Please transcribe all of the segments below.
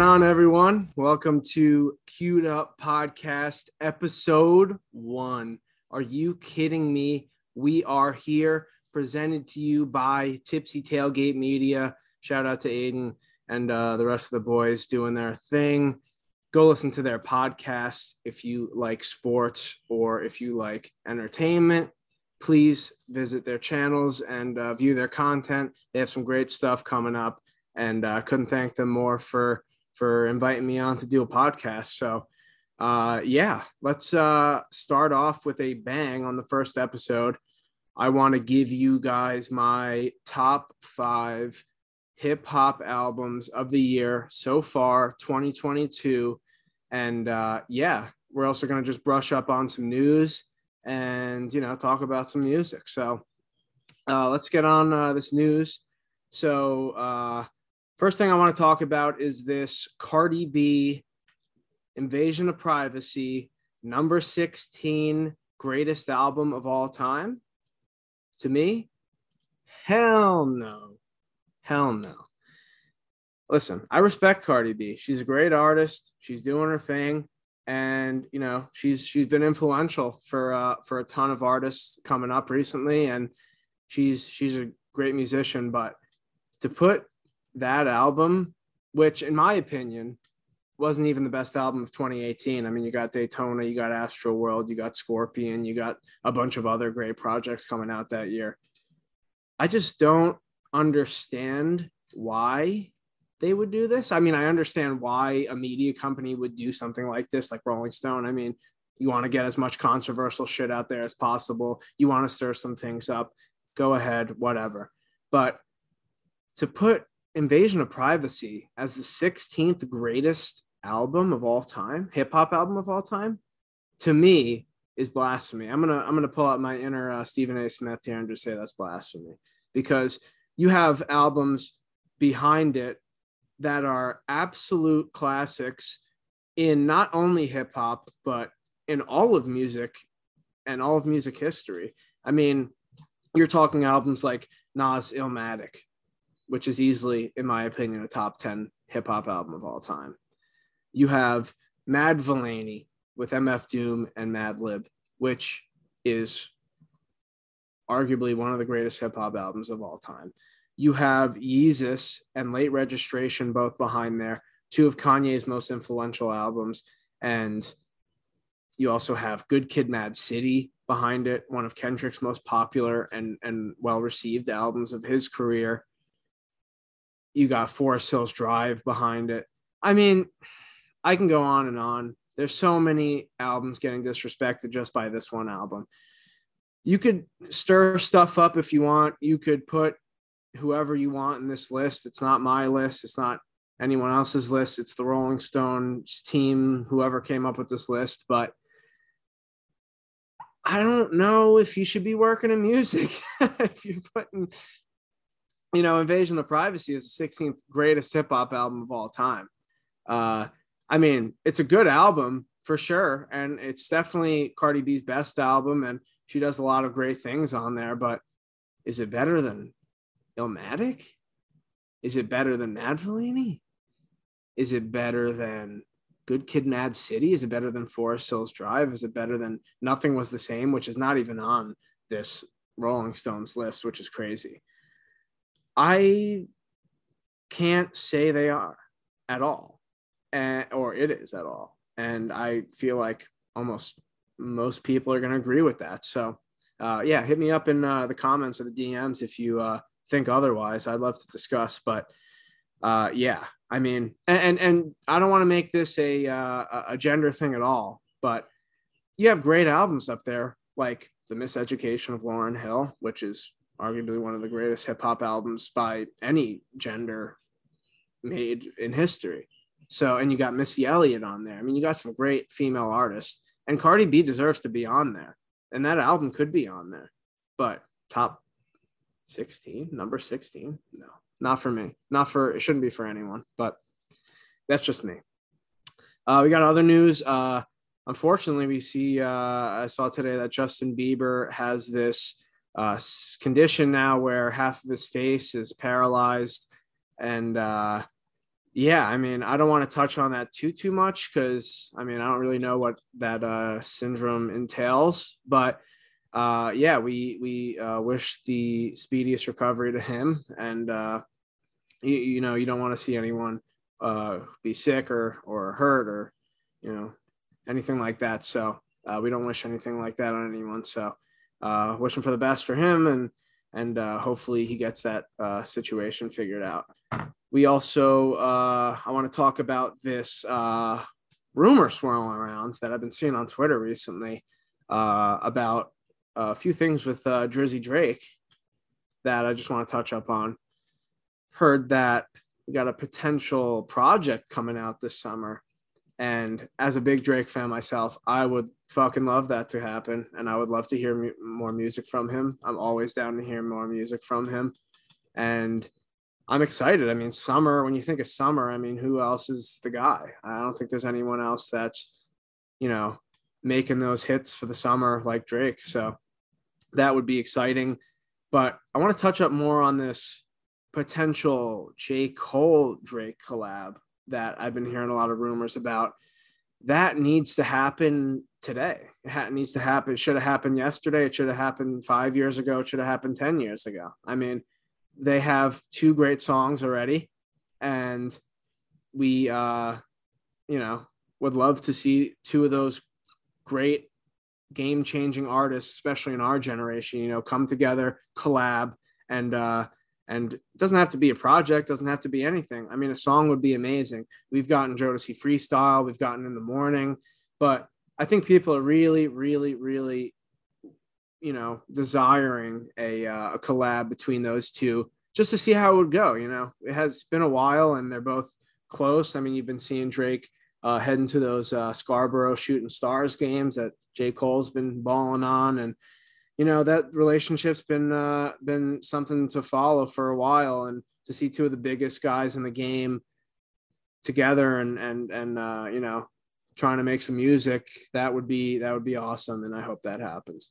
going on, everyone? Welcome to Queued Up Podcast, episode one. Are you kidding me? We are here, presented to you by Tipsy Tailgate Media. Shout out to Aiden and uh, the rest of the boys doing their thing. Go listen to their podcast if you like sports or if you like entertainment. Please visit their channels and uh, view their content. They have some great stuff coming up and I uh, couldn't thank them more for for inviting me on to do a podcast. So, uh, yeah, let's uh, start off with a bang on the first episode. I want to give you guys my top five hip hop albums of the year so far, 2022. And uh, yeah, we're also going to just brush up on some news and, you know, talk about some music. So uh, let's get on uh, this news. So, uh, First thing I want to talk about is this Cardi B Invasion of Privacy, number 16 greatest album of all time. To me, hell no. Hell no. Listen, I respect Cardi B. She's a great artist. She's doing her thing and you know she's she's been influential for uh for a ton of artists coming up recently and she's she's a great musician but to put that album, which in my opinion wasn't even the best album of 2018. I mean, you got Daytona, you got Astroworld, you got Scorpion, you got a bunch of other great projects coming out that year. I just don't understand why they would do this. I mean, I understand why a media company would do something like this, like Rolling Stone. I mean, you want to get as much controversial shit out there as possible. You want to stir some things up. Go ahead, whatever. But to put Invasion of Privacy as the 16th greatest album of all time, hip hop album of all time, to me is blasphemy. I'm gonna I'm gonna pull out my inner uh, Stephen A. Smith here and just say that's blasphemy because you have albums behind it that are absolute classics in not only hip hop but in all of music and all of music history. I mean, you're talking albums like Nas Illmatic, which is easily, in my opinion, a top 10 hip hop album of all time. You have Madvillainy with MF Doom and Madlib, which is arguably one of the greatest hip hop albums of all time. You have Yeezus and Late Registration both behind there, two of Kanye's most influential albums. And you also have Good Kid Mad City behind it, one of Kendrick's most popular and, and well received albums of his career you got Forest Hills Drive behind it. I mean, I can go on and on. There's so many albums getting disrespected just by this one album. You could stir stuff up if you want. You could put whoever you want in this list. It's not my list. It's not anyone else's list. It's the Rolling Stones team, whoever came up with this list. But I don't know if you should be working in music if you're putting you know, Invasion of Privacy is the 16th greatest hip hop album of all time. Uh, I mean, it's a good album for sure, and it's definitely Cardi B's best album, and she does a lot of great things on there. But is it better than Illmatic? Is it better than Madvillainy? Is it better than Good Kid, Mad City? Is it better than Forest Hills Drive? Is it better than Nothing Was the Same, which is not even on this Rolling Stones list, which is crazy. I can't say they are at all, and, or it is at all. And I feel like almost most people are going to agree with that. So, uh, yeah, hit me up in uh, the comments or the DMs if you uh, think otherwise. I'd love to discuss. But uh, yeah, I mean, and and, and I don't want to make this a uh, a gender thing at all, but you have great albums up there like the Miseducation of Lauryn Hill, which is arguably one of the greatest hip hop albums by any gender made in history. So, and you got Missy Elliott on there. I mean, you got some great female artists, and Cardi B deserves to be on there. And that album could be on there, but top 16, number 16, no, not for me. Not for, it shouldn't be for anyone, but that's just me. Uh, we got other news. Uh, unfortunately, we see, uh, I saw today that Justin Bieber has this uh, condition now where half of his face is paralyzed and uh, yeah, I mean, I don't want to touch on that too too much because I mean, I don't really know what that uh, syndrome entails, but uh, yeah, we we uh, wish the speediest recovery to him, and uh, you, you know, you don't want to see anyone uh, be sick or or hurt or you know anything like that. So uh, we don't wish anything like that on anyone. So uh, wishing for the best for him, and and uh, hopefully he gets that uh, situation figured out. We also uh, I want to talk about this uh, rumor swirling around that I've been seeing on Twitter recently uh, about a few things with Drizzy Drake that I just want to touch up on. Heard that we got a potential project coming out this summer. And as a big Drake fan myself, I would fucking love that to happen. And I would love to hear mu- more music from him. I'm always down to hear more music from him. And I'm excited. I mean, summer, when you think of summer, I mean, who else is the guy? I don't think there's anyone else that's, you know, making those hits for the summer like Drake. So that would be exciting. But I want to touch up more on this potential J. Cole Drake collab that I've been hearing a lot of rumors about. That needs to happen today. It needs to happen. It should have happened yesterday. It should have happened five years ago. It should have happened 10 years ago. I mean, they have two great songs already. And we, uh, you know, would love to see two of those great game changing artists, especially in our generation, you know, come together, collab, and uh, and it doesn't have to be a project, doesn't have to be anything. I mean, a song would be amazing. We've gotten Jodeci freestyle, we've gotten in the morning, but I think people are really, really, really, you know, desiring a uh, a collab between those two just to see how it would go. You know, it has been a while, and they're both close. I mean, you've been seeing Drake uh, heading to those uh, Scarborough Shooting Stars games that J. Cole's been balling on, and you know that relationship's been uh, been something to follow for a while, and to see two of the biggest guys in the game together and and and uh, you know trying to make some music that would be that would be awesome, and I hope that happens.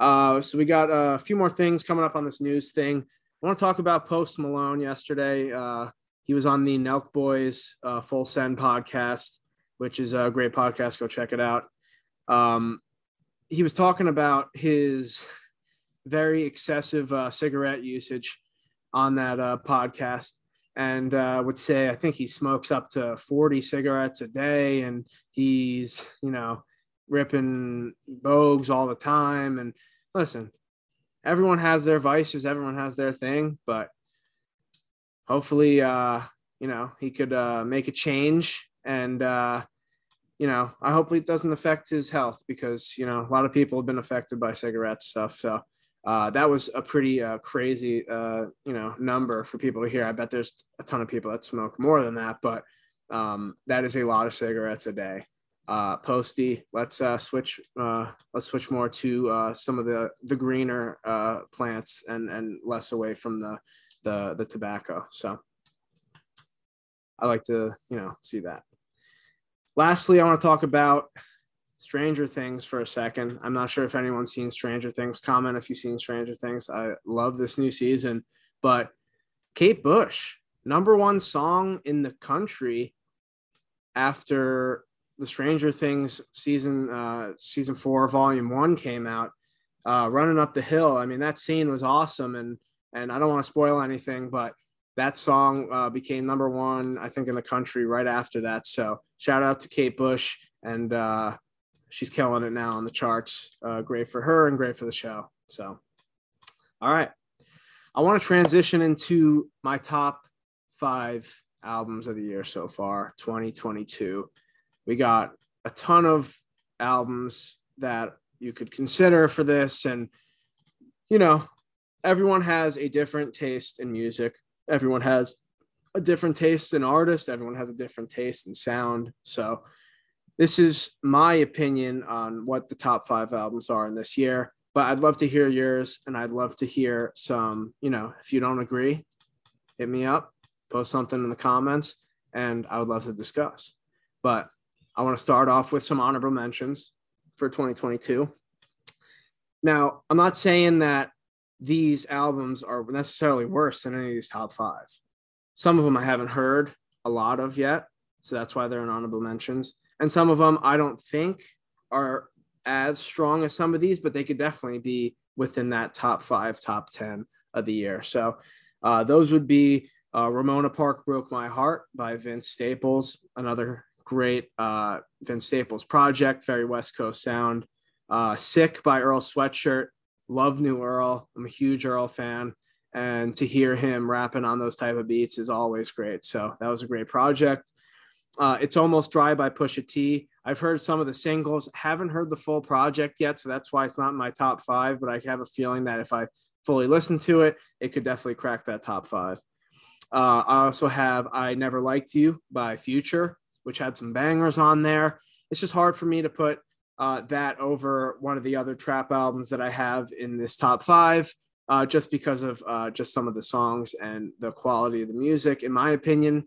Uh, so we got a few more things coming up on this news thing. I want to talk about Post Malone yesterday. Uh, he was on the Nelk Boys uh, Full Send podcast, which is a great podcast. Go check it out. Um, he was talking about his very excessive uh, cigarette usage on that uh, podcast and uh, would say I think he smokes up to 40 cigarettes a day and he's, you know, ripping bogues all the time. And listen, everyone has their vices, everyone has their thing, but hopefully, uh, you know, he could uh, make a change and, uh, you know, I hope it doesn't affect his health because, you know, a lot of people have been affected by cigarette stuff. So uh, that was a pretty uh, crazy, uh, you know, number for people to hear. I bet there's a ton of people that smoke more than that, but um, that is a lot of cigarettes a day. Uh, Posty, let's uh, switch. Uh, let's switch more to some of the the greener plants and and less away from the the the tobacco. So I like to you know see that. Lastly, I want to talk about Stranger Things for a second. I'm not sure if anyone's seen Stranger Things. Comment if you've seen Stranger Things. I love this new season, but Kate Bush, number one song in the country after the Stranger Things season uh, season four, volume one came out. Uh, running up the hill. I mean, that scene was awesome, and and I don't want to spoil anything, but that song uh, became number one, I think, in the country right after that. So shout out to Kate Bush, and uh, she's killing it now on the charts. Uh, great for her and great for the show. So, all right, I want to transition into my top five albums of the year so far, 2022. We got a ton of albums that you could consider for this, and you know, everyone has a different taste in music everyone has a different taste in artists everyone has a different taste in sound. So this is my opinion on what the top five albums are in this year but i'd love to hear yours and i'd love to hear some you know if you don't agree hit me up post something in the comments and i would love to discuss. But i want to start off with some honorable mentions for 2022 now i'm not saying that these albums are necessarily worse than any of these top five. some of them I haven't heard a lot of yet, so that's why they're in honorable mentions. And some of them I don't think are as strong as some of these, but they could definitely be within that top five, top 10 of the year. So uh, those would be uh, Ramona Park Broke My Heart by Vince Staples, another great uh, Vince Staples project, very West Coast sound. Uh, Sick by Earl Sweatshirt. Love New Earl. I'm a huge Earl fan. And to hear him rapping on those type of beats is always great. So that was a great project. Uh, it's almost dry by Pusha T. I've heard some of the singles, haven't heard the full project yet, so that's why it's not in my top five. But I have a feeling that if I fully listen to it, it could definitely crack that top five. Uh, I also have I Never Liked You by Future, which had some bangers on there. It's just hard for me to put uh, that over one of the other trap albums that I have in this top five, uh, just because of uh, just some of the songs and the quality of the music, in my opinion.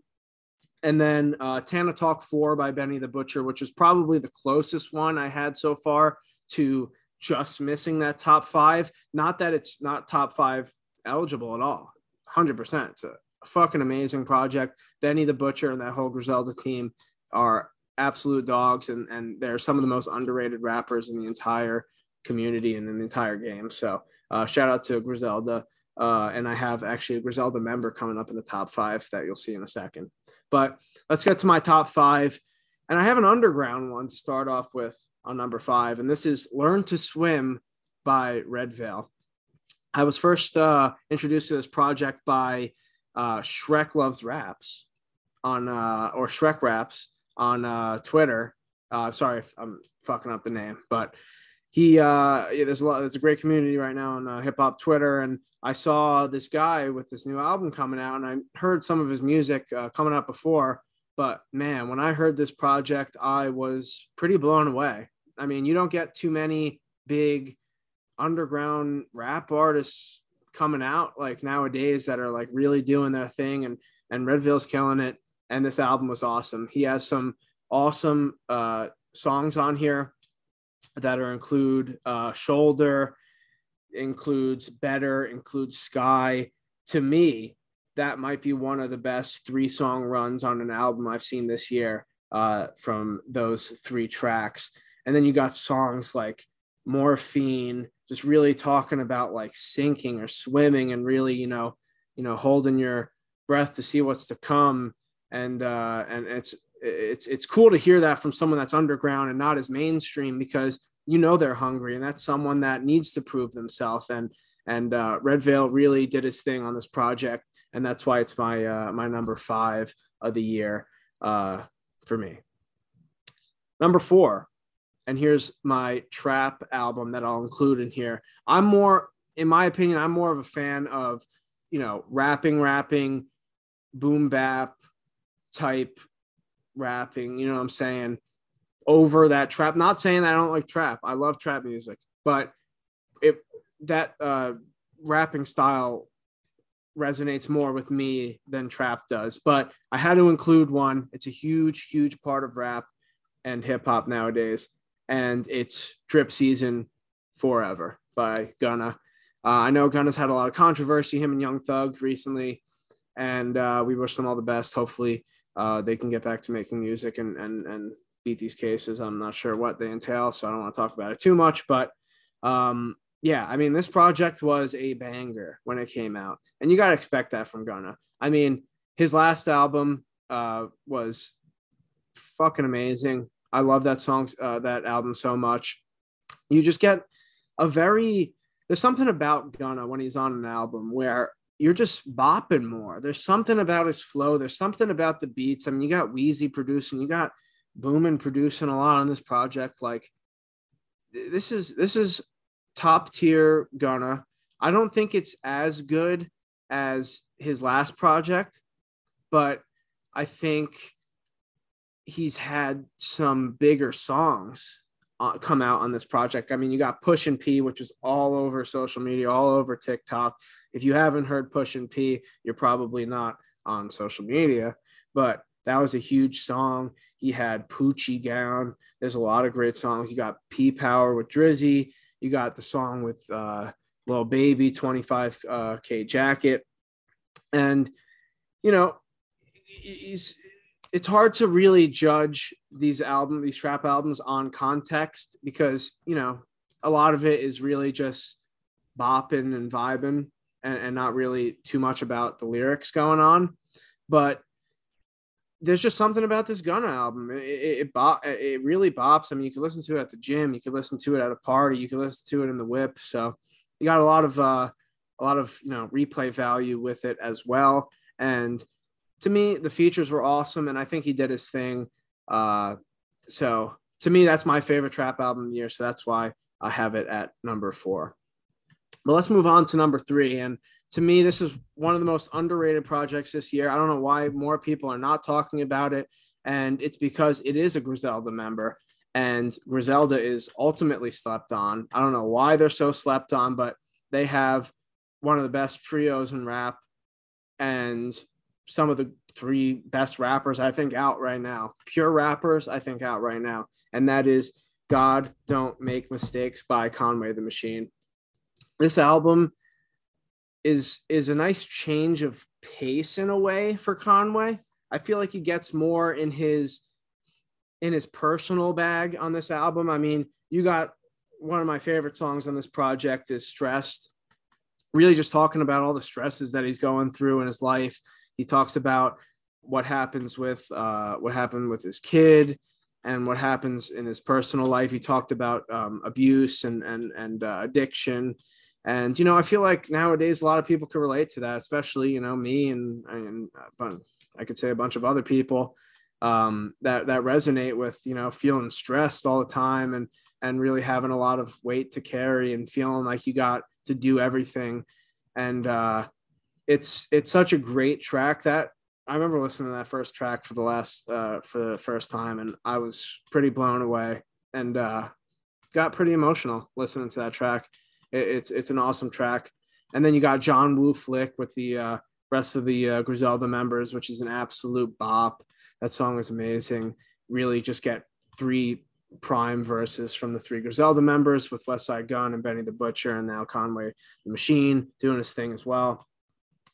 And then uh, Tana Talk 4 by Benny the Butcher, which is probably the closest one I had so far to just missing that top five. Not that it's not top five eligible at all. 100%. It's a fucking amazing project. Benny the Butcher and that whole Griselda team are absolute dogs, and and they're some of the most underrated rappers in the entire community and in the entire game. So uh, shout out to Griselda. Uh, and I have actually a Griselda member coming up in the top five that you'll see in a second. But let's get to my top five. And I have an underground one to start off with on number five. And this is Learn to Swim by Redveil. I was first uh, introduced to this project by uh, Shrek Loves Raps on uh, or Shrek Raps on uh, Twitter. Uh, sorry if I'm fucking up the name, but he uh, yeah, there's a lot. There's a great community right now on uh, hip hop Twitter, and I saw this guy with this new album coming out, and I heard some of his music uh, coming out before. But man, when I heard this project, I was pretty blown away. I mean, you don't get too many big underground rap artists coming out like nowadays that are like really doing their thing and and Redveil's killing it and this album was awesome. He has some awesome uh songs on here that are include uh shoulder includes better includes sky. To me that might be one of the best three song runs on an album I've seen this year uh from those three tracks. And then you got songs like morphine just really talking about like sinking or swimming and really you know you know holding your breath to see what's to come and uh and it's it's it's cool to hear that from someone that's underground and not as mainstream because you know they're hungry and that's someone that needs to prove themselves and and uh, Redveil really did his thing on this project and that's why it's my uh, my number five of the year uh, for me. Number four, and here's my trap album that I'll include in here. I'm more, in my opinion, I'm more of a fan of, you know, rapping, rapping, boom bap type rapping. You know what I'm saying? Over that trap. Not saying that I don't like trap. I love trap music, but it that uh, rapping style resonates more with me than trap does. But I had to include one. It's a huge, huge part of rap and hip hop nowadays and it's Drip Season Forever by Gunna. Uh, I know Gunna's had a lot of controversy, him and Young Thug recently, and uh, we wish them all the best. Hopefully, uh, they can get back to making music and, and, and beat these cases. I'm not sure what they entail, so I don't want to talk about it too much. But um, yeah, I mean, this project was a banger when it came out, and you got to expect that from Gunna. I mean, his last album uh, was fucking amazing. I love that song, uh, that album so much. You just get a very there's something about Gunna when he's on an album where you're just bopping more. There's something about his flow. There's something about the beats. I mean, you got Wheezy producing, you got Boomin producing a lot on this project. Like this is this is top tier Gunna. I don't think it's as good as his last project, but I think he's had some bigger songs uh, come out on this project. I mean, you got Pushin P, which is all over social media, all over TikTok. If you haven't heard Pushin P, you're probably not on social media, but that was a huge song. He had Poochie Gown. There's a lot of great songs. You got P Power with Drizzy. You got the song with uh, Lil Baby, 25K uh, Jacket. And, you know, he's it's hard to really judge these album these trap albums on context because you know a lot of it is really just bopping and vibing and, and not really too much about the lyrics going on but there's just something about this Gunna album. It it, it, it really bops. I mean, you could listen to it at the gym, you could listen to it at a party, you could listen to it in the whip. So you got a lot of uh, a lot of you know replay value with it as well. And to me, the features were awesome, and I think he did his thing. Uh, so to me, that's my favorite trap album of the year. So that's why I have it at number four. But let's move on to number three. And to me, this is one of the most underrated projects this year. I don't know why more people are not talking about it. And it's because it is a Griselda member. And Griselda is ultimately slept on. I don't know why they're so slept on, but they have one of the best trios in rap and some of the three best rappers I think out right now, pure rappers I think out right now, and that is God Don't Make Mistakes by Conway the Machine. This album is is a nice change of pace in a way for Conway. I feel like he gets more in his in his personal bag on this album. I mean, you got one of my favorite songs on this project is Stressed. Really just talking about all the stresses that he's going through in his life he talks about what happens with uh, what happened with his kid and what happens in his personal life. He talked about um, abuse and and and uh, addiction. And you know, I feel like nowadays a lot of people can relate to that, especially you know me and and uh, I could say a bunch of other people um, that that resonate with you know feeling stressed all the time and and really having a lot of weight to carry and feeling like you got to do everything. And uh, it's it's such a great track that I remember listening to that first track for the last uh, for the first time, and I was pretty blown away and uh, got pretty emotional listening to that track. It, it's it's an awesome track, and then you got John Woo Flick with the uh, rest of the uh, Griselda members, which is an absolute bop. That song is amazing. Really, just get three prime verses from the three Griselda members with Westside Gunn and Benny the Butcher, and now Conway the Machine doing his thing as well.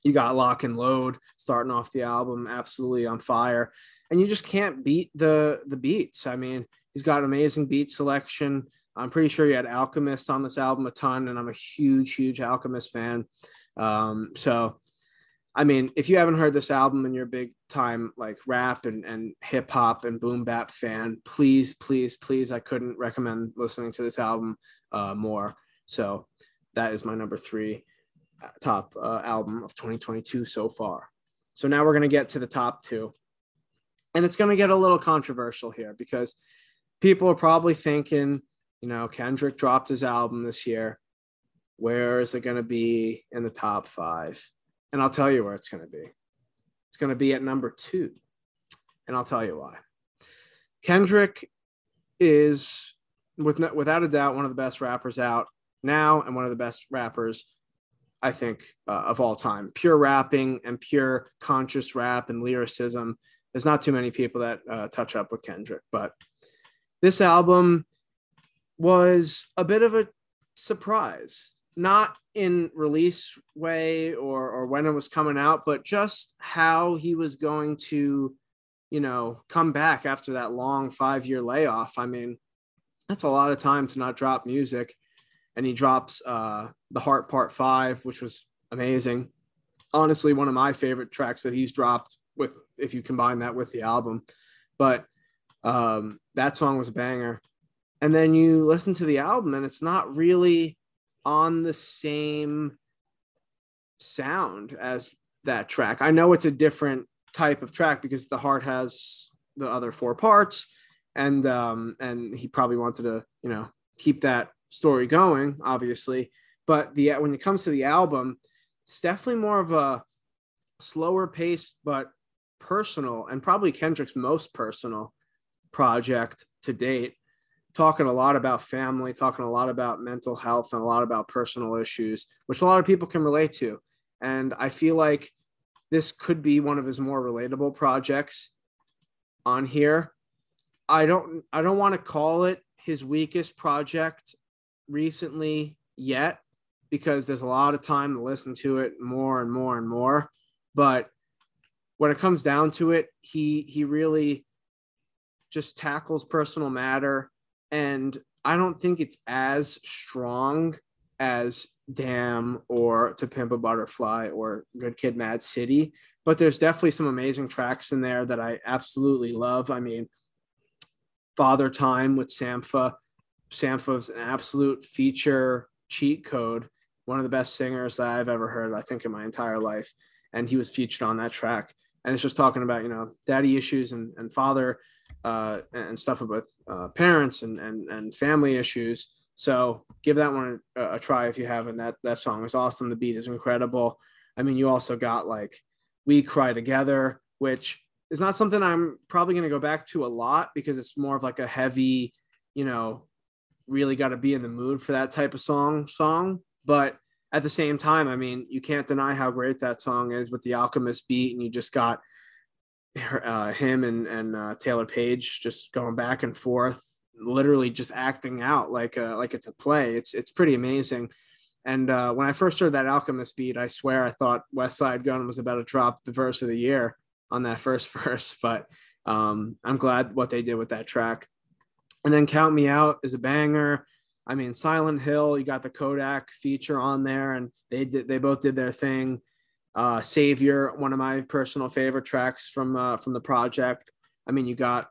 You got lock and load starting off the album absolutely on fire. And you just can't beat the the beats. I mean he's got an amazing beat selection i'm pretty sure you had alchemist on this album a ton and i'm a huge huge alchemist fan um, so i mean if you haven't heard this album and you're a big time like rap and, and hip hop and boom bap fan please please please i couldn't recommend listening to this album uh, more so that is my number three top uh, album of 2022 so far. So now we're going to get to the top two. And it's going to get a little controversial here because people are probably thinking, you know, Kendrick dropped his album this year. Where is it going to be in the top five? And I'll tell you where it's going to be. It's going to be at number two. And I'll tell you why. Kendrick is, with, without a doubt, one of the best rappers out now and one of the best rappers I think, uh, of all time. Pure rapping and pure conscious rap and lyricism. There's not too many people that uh, touch up with Kendrick, but this album was a bit of a surprise, not in release way or or when it was coming out, but just how he was going to, you know, come back after that long five year layoff. I mean, that's a lot of time to not drop music and he drops uh, the Heart Part Five, which was amazing. Honestly, one of my favorite tracks that he's dropped with, if you combine that with the album. But um, that song was a banger. And then you listen to the album, and it's not really on the same sound as that track. I know it's a different type of track because the heart has the other four parts, and um, and he probably wanted to, you know, keep that story going, obviously. But the when it comes to the album, it's definitely more of a slower pace, but personal and probably Kendrick's most personal project to date. Talking a lot about family, talking a lot about mental health, and a lot about personal issues, which a lot of people can relate to. And I feel like this could be one of his more relatable projects on here. I don't I don't want to call it his weakest project recently yet because there's a lot of time to listen to it more and more and more. But when it comes down to it, he he really just tackles personal matter, and I don't think it's as strong as Damn or To Pimp a Butterfly or Good Kid, Mad City, but there's definitely some amazing tracks in there that I absolutely love. I mean, Father Time with Sampha. Sampha's an absolute feature cheat code. One of the best singers that I've ever heard, I think, in my entire life. And he was featured on that track. And it's just talking about, you know, daddy issues and, and father uh, and stuff about uh, parents and, and, and family issues. So give that one a, a, try if you haven't. That that song is awesome. The beat is incredible. I mean, you also got like "We Cry Together," which is not something I'm probably going to go back to a lot because it's more of like a heavy, you know, really got to be in the mood for that type of song. Song, but at the same time, I mean, you can't deny how great that song is with the Alchemist beat, and you just got uh, him and and uh, Taylour Paige just going back and forth, literally just acting out like a, like it's a play. It's it's pretty amazing. And uh, when I first heard that Alchemist beat, I swear I thought Westside Gunn was about to drop the verse of the year on that first verse. But um, I'm glad what they did with that track. And then Count Me Out is a banger. I mean, Silent Hill, you got the Kodak feature on there, and they did they both did their thing uh, Savior, one of my personal favorite tracks from uh, from the project. I mean, you got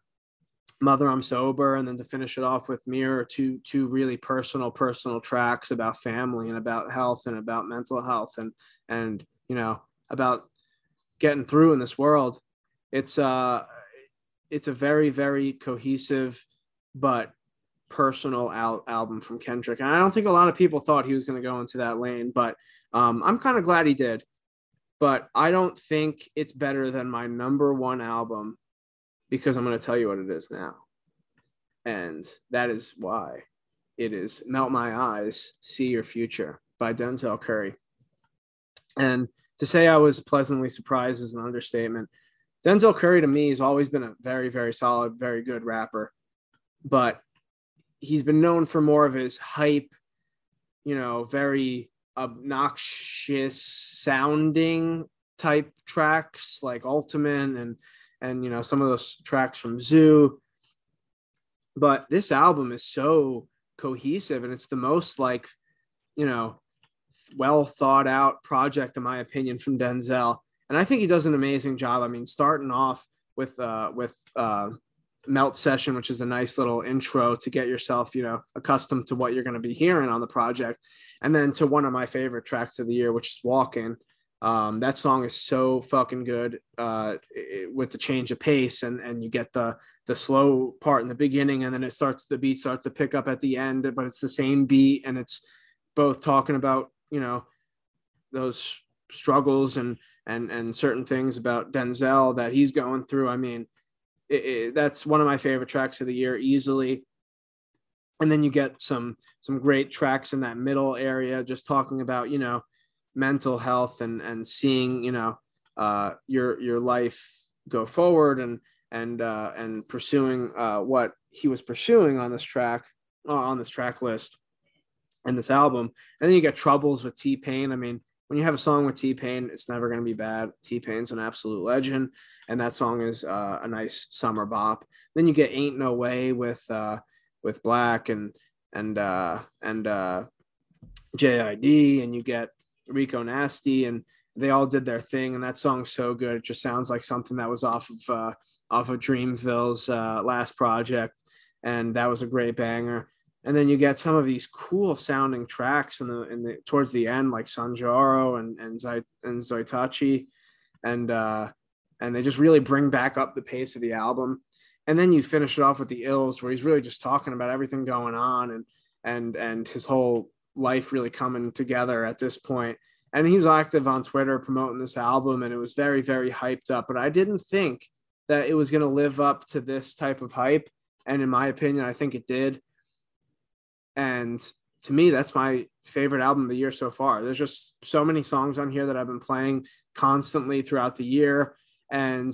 Mother I'm Sober, and then to finish it off with Mirror, two two really personal personal tracks about family and about health and about mental health and and you know about getting through in this world. It's uh it's a very very cohesive but personal al- album from Kendrick, and I don't think a lot of people thought he was going to go into that lane, but um, I'm kind of glad he did but I don't think it's better than my number one album because I'm going to tell you what it is now. And that is why it is Melt My Eyes, See Your Future by Denzel Curry. And to say I was pleasantly surprised is an understatement. Denzel Curry to me has always been a very, very solid, very good rapper, but he's been known for more of his hype, you know, very obnoxious sounding type tracks like Ultimate and and you know some of those tracks from Zuu. But this album is so cohesive and it's the most like you know well thought out project in my opinion from Denzel. And I think he does an amazing job. I mean, starting off with uh with uh melt session which is a nice little intro to get yourself you know accustomed to what you're going to be hearing on the project. And then to one of my favorite tracks of the year which is walking um, that song is so fucking good uh, it, with the change of pace and and you get the the slow part in the beginning and then it starts the beat starts to pick up at the end but it's the same beat and it's both talking about you know those struggles and and and certain things about Denzel that he's going through. I mean it, it, that's one of my favorite tracks of the year easily. And then you get some some great tracks in that middle area just talking about you know mental health and and seeing you know uh, your your life go forward and and uh, and pursuing uh, what he was pursuing on this track uh, on this track list and this album. And then you get troubles with t-pain. I mean when you have a song with t-pain it's never going to be bad t-pain's an absolute legend and that song is uh, a nice summer bop. Then you get "Ain't No Way" with uh, with 6LACK and and uh, and uh, JID, and you get Rico Nasty, and they all did their thing. And that song's so good; it just sounds like something that was off of uh, off of Dreamville's uh, last project, and that was a great banger. And then you get some of these cool sounding tracks in the in the towards the end, like Sanjuro and and Zai, and Zoitachi, and uh, and they just really bring back up the pace of the album. And then you finish it off with the ills, where he's really just talking about everything going on and and and his whole life really coming together at this point. And he was active on Twitter promoting this album, and it was very very hyped up. But I didn't think that it was going to live up to this type of hype. And in my opinion, I think it did. And to me, that's my favorite album of the year so far. There's just so many songs on here that I've been playing constantly throughout the year. And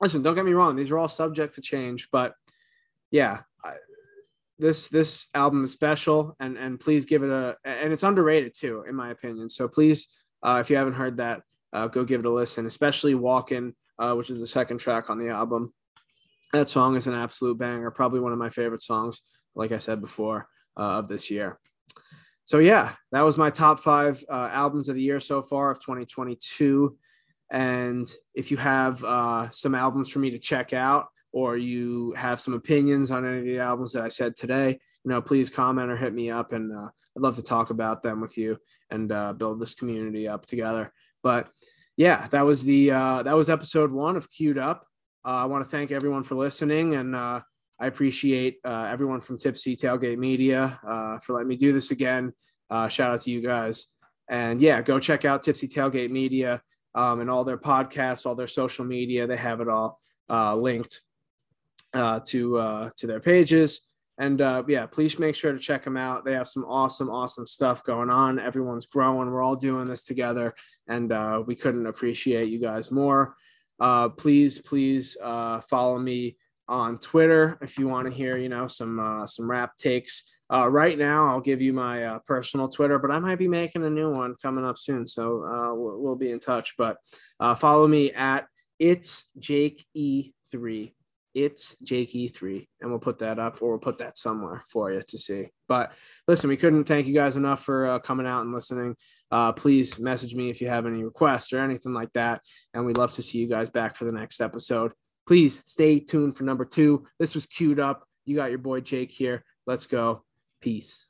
listen, don't get me wrong; these are all subject to change. But yeah, I, this this album is special, and and please give it a and it's underrated too, in my opinion. So please, uh, if you haven't heard that, uh, go give it a listen, especially Walking, uh, which is the second track on the album. That song is an absolute banger, probably one of my favorite songs, like I said before, of this year. So, yeah, that was my top five uh, albums of the year so far of 2022. And if you have uh, some albums for me to check out, or you have some opinions on any of the albums that I said today, you know, please comment or hit me up, and uh, I'd love to talk about them with you and uh, build this community up together. But yeah, that was the uh, that was episode one of Queued Up. Uh, I want to thank everyone for listening, and uh, I appreciate uh, everyone from Tipsy Tailgate Media for letting me do this again. shout out to you guys, and yeah, go check out Tipsy Tailgate Media um, and all their podcasts, all their social media. They have it all linked uh, to uh, to their pages. And uh, yeah, please make sure to check them out. They have some awesome, awesome stuff going on. Everyone's growing. We're all doing this together, and uh, we couldn't appreciate you guys more. Uh, please, please uh, follow me on Twitter if you want to hear, you know, some uh, some rap takes. Uh, right now, I'll give you my uh, personal Twitter, but I might be making a new one coming up soon, so uh, we'll, we'll be in touch. But uh, follow me at it's Jake E three it's Jake E3, and we'll put that up or we'll put that somewhere for you to see. But listen, we couldn't thank you guys enough for uh, coming out and listening. Uh, please message me if you have any requests or anything like that. And we'd love to see you guys back for the next episode. Please stay tuned for number two. This was queued up. You got your boy Jake here. Let's go. Peace.